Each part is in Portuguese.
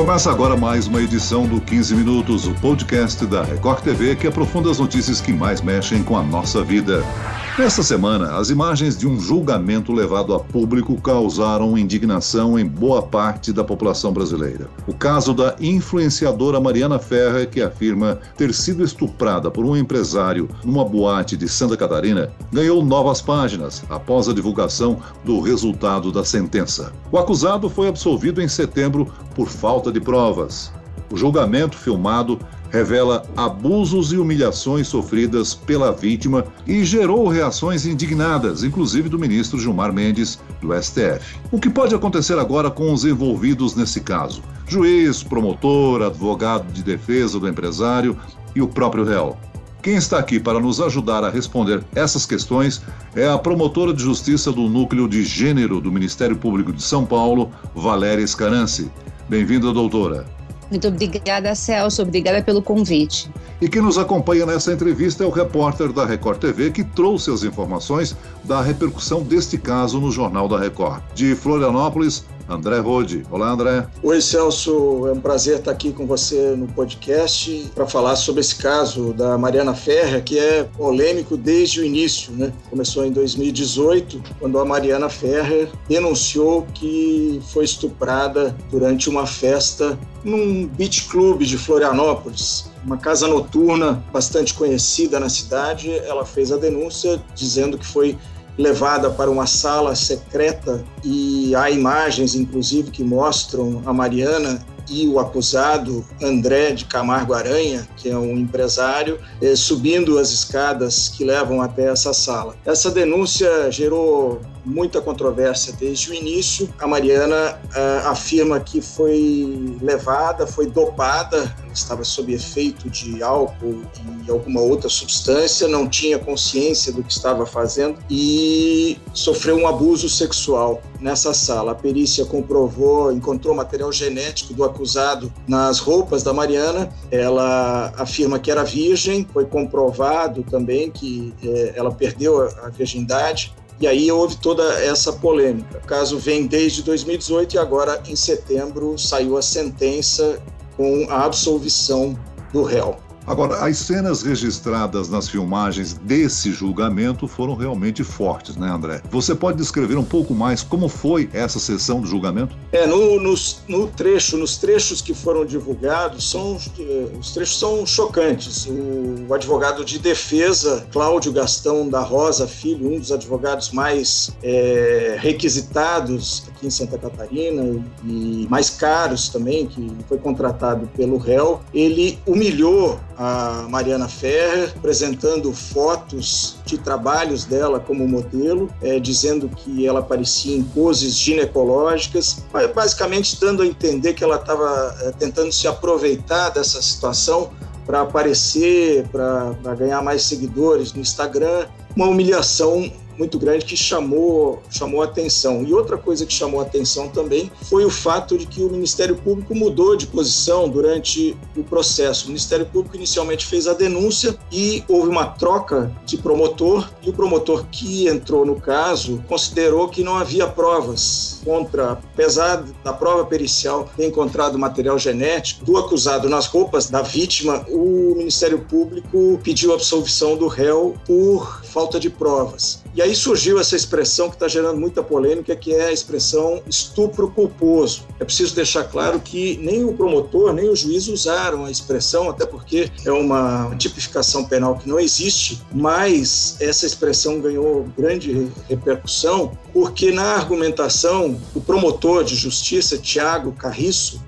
Começa agora mais uma edição do 15 Minutos, o podcast da Record TV que aprofunda as notícias que mais mexem com a nossa vida. Nesta semana, as imagens de um julgamento levado a público causaram indignação em boa parte da população brasileira. O caso da influenciadora Mariana Ferrer, que afirma ter sido estuprada por um empresário numa boate de Santa Catarina, ganhou novas páginas após a divulgação do resultado da sentença. O acusado foi absolvido em setembro por falta de provas. O julgamento filmado revela abusos e humilhações sofridas pela vítima e gerou reações indignadas, inclusive do ministro Gilmar Mendes, do STF. O que pode acontecer agora com os envolvidos nesse caso? Juiz, promotor, advogado de defesa do empresário e o próprio réu. Quem está aqui para nos ajudar a responder essas questões é a promotora de justiça do Núcleo de Gênero do Ministério Público de São Paulo, Valéria Escarance. Bem-vinda, doutora. Muito obrigada, Celso. Obrigada pelo convite. E quem nos acompanha nessa entrevista é o repórter da Record TV que trouxe as informações da repercussão deste caso no Jornal da Record. De Florianópolis, André Rode. Olá, André. Oi, Celso. É um prazer estar aqui com você no podcast para falar sobre esse caso da Mariana Ferrer, que é polêmico desde o início. Né? Começou em 2018, quando a Mariana Ferrer denunciou que foi estuprada durante uma festa num beach club de Florianópolis uma casa noturna bastante conhecida na cidade. Ela fez a denúncia dizendo que foi levada para uma sala secreta e há imagens, inclusive, que mostram a Mariana e o acusado André de Camargo Aranha, que é um empresário, eh, subindo as escadas que levam até essa sala. Essa denúncia gerou muita controvérsia desde o início. A Mariana uh, afirma que foi levada, foi dopada, estava sob efeito de álcool e alguma outra substância, não tinha consciência do que estava fazendo e sofreu um abuso sexual nessa sala. A perícia comprovou, encontrou material genético do acusado nas roupas da Mariana. Ela afirma que era virgem, foi comprovado também que eh, ela perdeu a virgindade e aí houve toda essa polêmica. O caso vem desde 2018 e agora, em setembro, saiu a sentença com a absolvição do réu. Agora, as cenas registradas nas filmagens desse julgamento foram realmente fortes, né, André? Você pode descrever um pouco mais como foi essa sessão do julgamento? É, no, no, no trecho, nos trechos que foram divulgados, são, eh, os trechos são chocantes. O, o, advogado de defesa, Cláudio Gastão da Rosa Filho, um dos advogados mais é, requisitados aqui em Santa Catarina e mais caros também, que foi contratado pelo réu, ele humilhou a Mariana Ferrer, apresentando fotos de trabalhos dela como modelo, é, dizendo que ela aparecia em poses ginecológicas, basicamente dando a entender que ela estava é, tentando se aproveitar dessa situação para aparecer, para ganhar mais seguidores no Instagram. Uma humilhação muito grande que chamou, chamou atenção. E outra coisa que chamou atenção também foi o fato de que o Ministério Público mudou de posição durante o processo. O Ministério Público inicialmente fez a denúncia e houve uma troca de promotor, e o promotor que entrou no caso considerou que não havia provas contra, apesar da prova pericial ter encontrado material genético do acusado nas roupas da vítima, o Ministério Público pediu absolvição do réu por falta de provas. E aí surgiu essa expressão que está gerando muita polêmica, que é a expressão estupro culposo. É preciso deixar claro que nem o promotor, nem o juiz usaram a expressão, até porque é uma tipificação penal que não existe, mas essa expressão ganhou grande repercussão porque na argumentação o promotor de justiça, Tiago Carriço,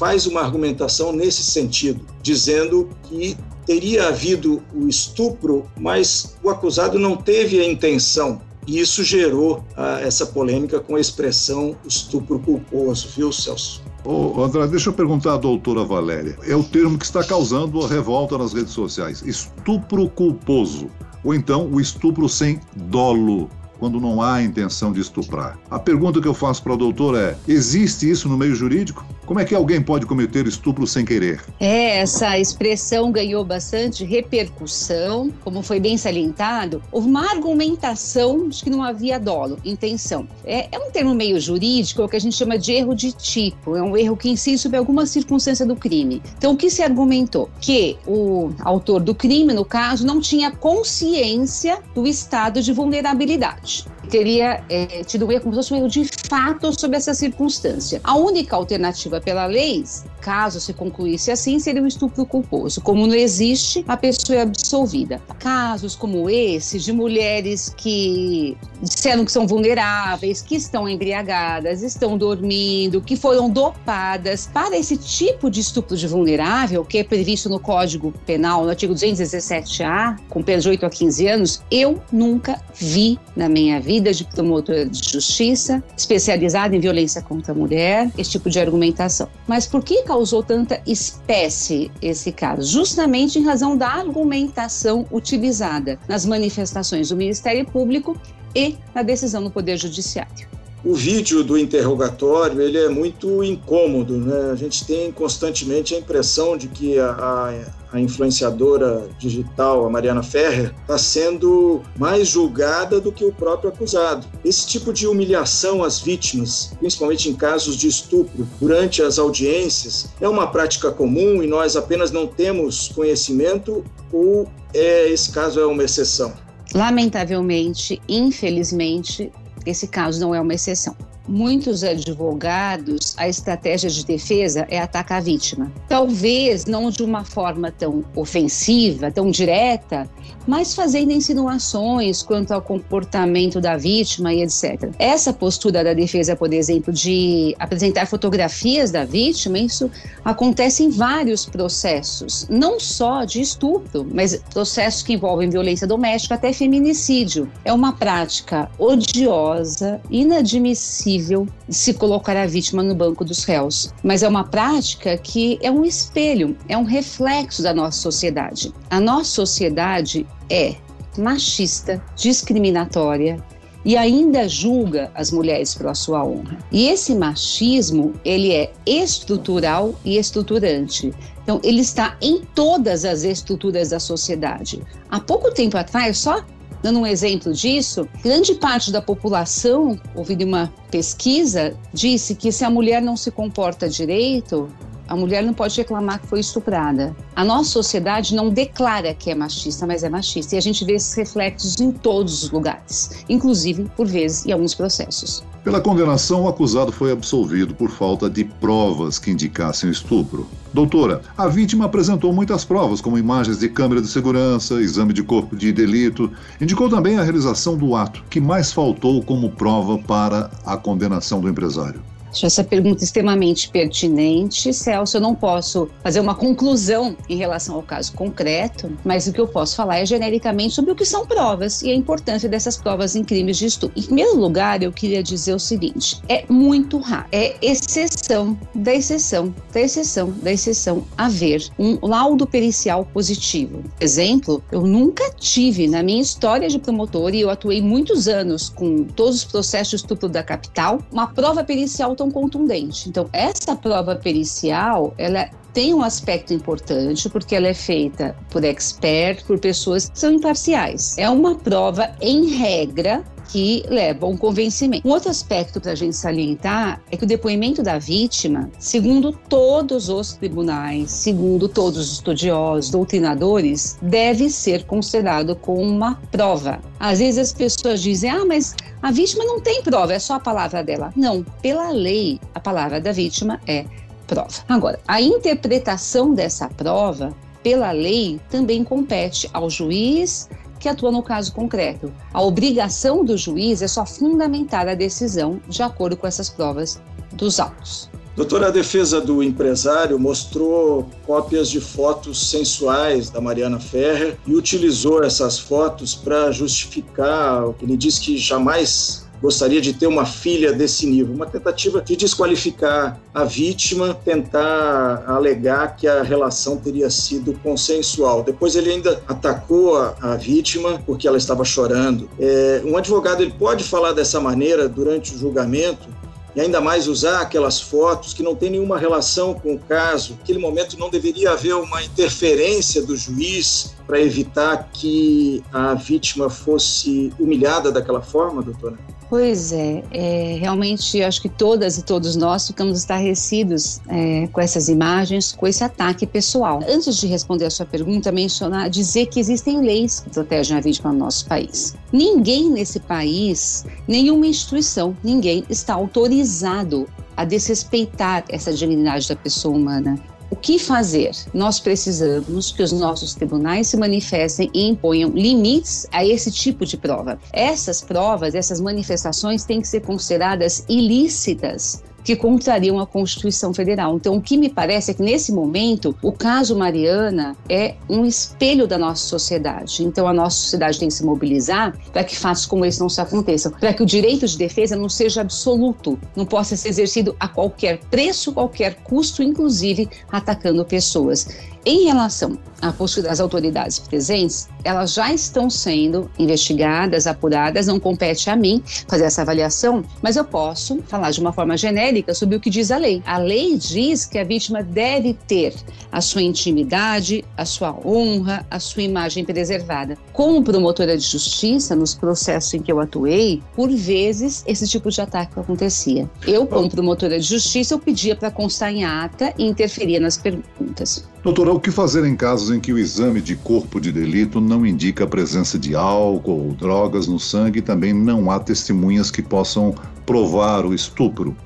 faz uma argumentação nesse sentido, dizendo que teria havido o estupro, mas o acusado não teve a intenção. E isso gerou ah, essa polêmica com a expressão estupro culposo, viu, Celso? Ô, André, deixa eu perguntar à doutora Valéria. É o termo que está causando a revolta nas redes sociais. Estupro culposo. Ou então o estupro sem dolo. quando não há intenção de estuprar. A pergunta que eu faço para o doutor é: existe isso no meio jurídico? Como é que alguém pode cometer estupro sem querer? É, essa expressão ganhou bastante repercussão, como foi bem salientado. Houve uma argumentação de que não havia dolo, intenção. É, é um termo meio jurídico, é o que a gente chama de erro de tipo. É um erro que incide sobre alguma circunstância do crime. Então, o que se argumentou? Que o autor do crime, no caso, não tinha consciência do estado de vulnerabilidade teria é, tido um erro, como se fosse um erro de fato sobre essa circunstância. A única alternativa pela lei, caso se concluísse assim, seria o estupro culposo. Como não existe, a pessoa é absolvida. Casos como esse, de mulheres que disseram que são vulneráveis, que estão embriagadas, estão dormindo, que foram dopadas, para esse tipo de estupro de vulnerável, que é previsto no Código Penal, no artigo 217-A, com pena de 8 a 15 anos, eu nunca vi na minha vida de promotora de justiça, especializada em violência contra a mulher, esse tipo de argumentação. Mas por que causou tanta espécie esse caso? Justamente em razão da argumentação utilizada nas manifestações do Ministério Público e na decisão do Poder Judiciário. O vídeo do interrogatório ele é muito incômodo, né? A gente tem constantemente a impressão de que a, a, a influenciadora digital, a Mariana Ferrer, está sendo mais julgada do que o próprio acusado. Esse tipo de humilhação às vítimas, principalmente em casos de estupro, durante as audiências, é uma prática comum e nós apenas não temos conhecimento ou é, esse caso é uma exceção? Lamentavelmente, infelizmente, esse caso não é uma exceção. Muitos advogados, a estratégia de defesa é atacar a vítima. Talvez não de uma forma tão ofensiva, tão direta, mas fazendo insinuações quanto ao comportamento da vítima e etc. Essa postura da defesa, por exemplo, de apresentar fotografias da vítima, isso acontece em vários processos, não só de estupro, mas processos que envolvem violência doméstica até feminicídio. É uma prática odiosa, inadmissível se colocar a vítima no banco dos réus, mas é uma prática que é um espelho, é um reflexo da nossa sociedade. A nossa sociedade é machista, discriminatória e ainda julga as mulheres pela sua honra. E esse machismo, ele é estrutural e estruturante. Então, ele está em todas as estruturas da sociedade. Há pouco tempo atrás, só dando um exemplo disso, grande parte da população, ouvindo uma pesquisa, disse que se a mulher não se comporta direito, a mulher não pode reclamar que foi estuprada. A nossa sociedade não declara que é machista, mas é machista. E a gente vê esses reflexos em todos os lugares, inclusive, por vezes, em alguns processos. Pela condenação, o acusado foi absolvido por falta de provas que indicassem o estupro. Doutora, a vítima apresentou muitas provas, como imagens de câmera de segurança, exame de corpo de delito. Indicou também a realização do ato, que mais faltou como prova para a condenação do empresário. Acho essa pergunta extremamente pertinente. Celso, eu não posso fazer uma conclusão em relação ao caso concreto, mas o que eu posso falar é genericamente sobre o que são provas e a importância dessas provas em crimes de estupro. Em primeiro lugar, eu queria dizer o seguinte: é muito raro, é exceção da exceção, da exceção, da exceção haver um laudo pericial positivo. Exemplo, eu nunca tive na minha história de promotor, e eu atuei muitos anos com todos os processos de estupro da capital, uma prova pericial tão contundente. Então, essa prova pericial, ela tem um aspecto importante porque ela é feita por expert, por pessoas que são imparciais. É uma prova em regra que leva a um convencimento. Um outro aspecto para a gente salientar é que o depoimento da vítima, segundo todos os tribunais, segundo todos os estudiosos, doutrinadores, deve ser considerado como uma prova. Às vezes as pessoas dizem, ah, mas a vítima não tem prova, é só a palavra dela. Não, pela lei, a palavra da vítima é prova. Agora, a interpretação dessa prova pela lei também compete ao juiz que atua no caso concreto. A obrigação do juiz é só fundamentar a decisão de acordo com essas provas dos autos. Doutora, a defesa do empresário mostrou cópias de fotos sensuais da Mariana Ferrer e utilizou essas fotos para justificar o que ele diz que jamais gostaria de ter uma filha desse nível. Uma tentativa de desqualificar a vítima, tentar alegar que a relação teria sido consensual. Depois ele ainda atacou a, a vítima porque ela estava chorando. É, um advogado ele pode falar dessa maneira durante o julgamento e ainda mais usar aquelas fotos que não tem nenhuma relação com o caso. Naquele momento não deveria haver uma interferência do juiz para evitar que a vítima fosse humilhada daquela forma, doutora? Pois é, é, realmente acho que todas e todos nós ficamos estarrecidos é, com essas imagens, com esse ataque pessoal. Antes de responder a sua pergunta, mencionar, dizer que existem leis que protegem a vítima no nosso país. Ninguém nesse país, nenhuma instituição, ninguém está autorizado a desrespeitar essa dignidade da pessoa humana. O que fazer? Nós precisamos que os nossos tribunais se manifestem e imponham limites a esse tipo de prova. Essas provas, essas manifestações têm que ser consideradas ilícitas que contrariam a Constituição Federal. Então, o que me parece é que, nesse momento, o caso Mariana é um espelho da nossa sociedade. Então, a nossa sociedade tem que se mobilizar para que fatos como esse não se aconteçam, para que o direito de defesa não seja absoluto, não possa ser exercido a qualquer preço, qualquer custo, inclusive atacando pessoas. Em relação à postura das autoridades presentes, elas já estão sendo investigadas, apuradas, não compete a mim fazer essa avaliação, mas eu posso falar de uma forma genérica sobre o que diz a lei. A lei diz que a vítima deve ter a sua intimidade, a sua honra, a sua imagem preservada. Como promotora de justiça, nos processos em que eu atuei, por vezes esse tipo de ataque acontecia. Eu, como promotora de justiça, eu pedia para constar em ata e interferia nas perguntas. Doutora, o que fazer em casos em que o exame de corpo de delito não indica a presença de álcool ou drogas no sangue e também não há testemunhas que possam provar o estupro?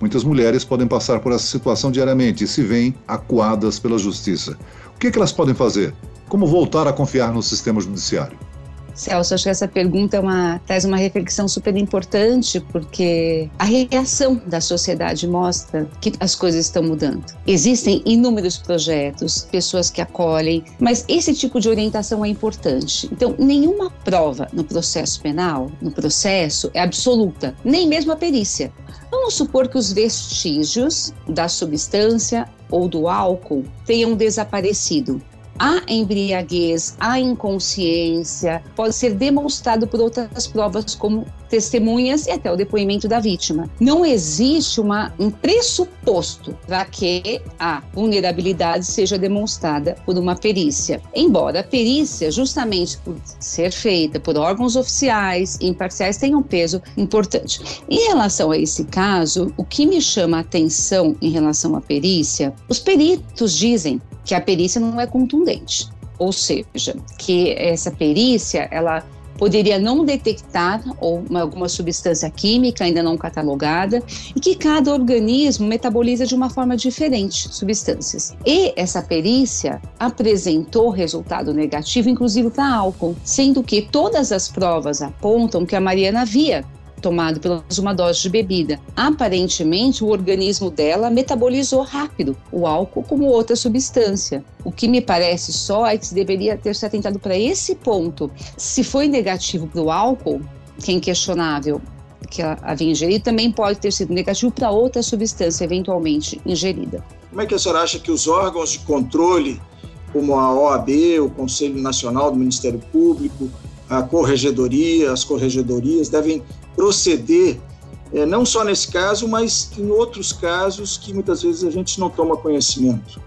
Muitas mulheres podem passar por essa situação diariamente e se veem acuadas pela justiça. O que, é que elas podem fazer? Como voltar a confiar no sistema judiciário? Celso, acho que essa pergunta é uma, traz uma reflexão super importante, porque a reação da sociedade mostra que as coisas estão mudando. Existem inúmeros projetos, pessoas que acolhem, mas esse tipo de orientação é importante. Então, nenhuma prova no processo penal, no processo, é absoluta, nem mesmo a perícia. Vamos supor que os vestígios da substância ou do álcool tenham desaparecido a embriaguez, a inconsciência, pode ser demonstrado por outras provas, como testemunhas e até o depoimento da vítima. Não existe uma, um pressuposto para que a vulnerabilidade seja demonstrada por uma perícia. Embora a perícia, justamente por ser feita por órgãos oficiais, imparciais, tenha um peso importante. Em relação a esse caso, o que me chama a atenção em relação à perícia, os peritos dizem que a perícia não é contundente. Ou seja, que essa perícia, ela poderia não detectar ou alguma substância química ainda não catalogada e que cada organismo metaboliza de uma forma diferente substâncias. E essa perícia apresentou resultado negativo, inclusive para álcool, sendo que todas as provas apontam que a Mariana havia tomado pelo menos uma dose de bebida. Aparentemente, o organismo dela metabolizou rápido o álcool como outra substância. O que me parece só é que se deveria ter se atentado para esse ponto. Se foi negativo para o álcool, que é inquestionável, que havia ingerido, também pode ter sido negativo para outra substância eventualmente ingerida. Como é que a senhora acha que os órgãos de controle, como a OAB, o Conselho Nacional do Ministério Público, a corregedoria, as corregedorias, devem proceder, é, não só nesse caso, mas em outros casos que muitas vezes a gente não toma conhecimento.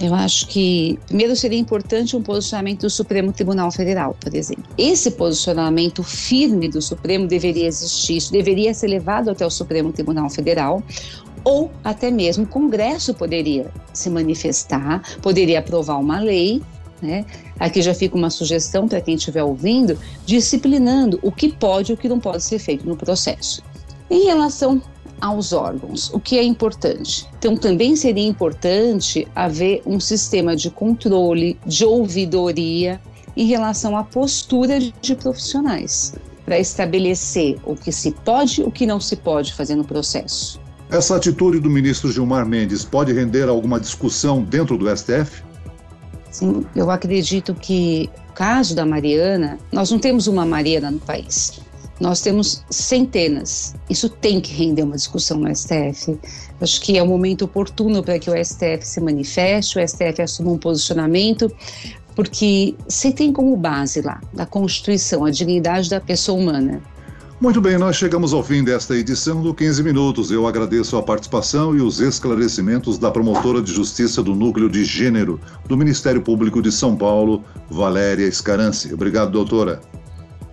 Eu acho que, primeiro, seria importante um posicionamento do Supremo Tribunal Federal, por exemplo. Esse posicionamento firme do Supremo deveria existir, isso deveria ser levado até o Supremo Tribunal Federal, ou até mesmo o Congresso poderia se manifestar, poderia aprovar uma lei né? Aqui já fica uma sugestão para quem estiver ouvindo, disciplinando o que pode e o que não pode ser feito no processo. Em relação aos órgãos, o que é importante? Então, também seria importante haver um sistema de controle, de ouvidoria em relação à postura de profissionais, para estabelecer o que se pode e o que não se pode fazer no processo. Essa atitude do ministro Gilmar Mendes pode render alguma discussão dentro do STF? Sim, eu acredito que o caso da Mariana, nós não temos uma Mariana no país. Nós temos centenas. Isso tem que render uma discussão no STF. Acho que é o momento oportuno para que o STF se manifeste, o STF assuma um posicionamento, porque você tem como base lá, da Constituição, a dignidade da pessoa humana. Muito bem, nós chegamos ao fim desta edição do 15 Minutos. Eu agradeço a participação e os esclarecimentos da promotora de justiça do Núcleo de Gênero do Ministério Público de São Paulo, Valéria Escarance. Obrigado, doutora.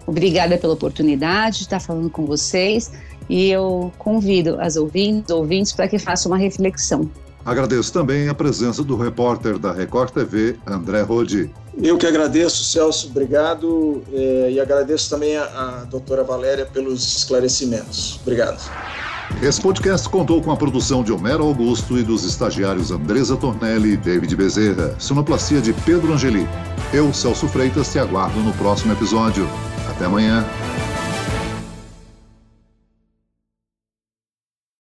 Obrigada pela oportunidade de estar falando com vocês e eu convido as ouvintes, ouvintes para que façam uma reflexão. Agradeço também a presença do repórter da Record TV, André Rodi. Eu que agradeço, Celso, obrigado. É, e agradeço também a, a doutora Valéria pelos esclarecimentos. Obrigado. Esse podcast contou com a produção de Homero Augusto e dos estagiários Andresa Tornelli e David Bezerra, sonoplastia de Pedro Angeli. Eu, Celso Freitas, te aguardo no próximo episódio. Até amanhã.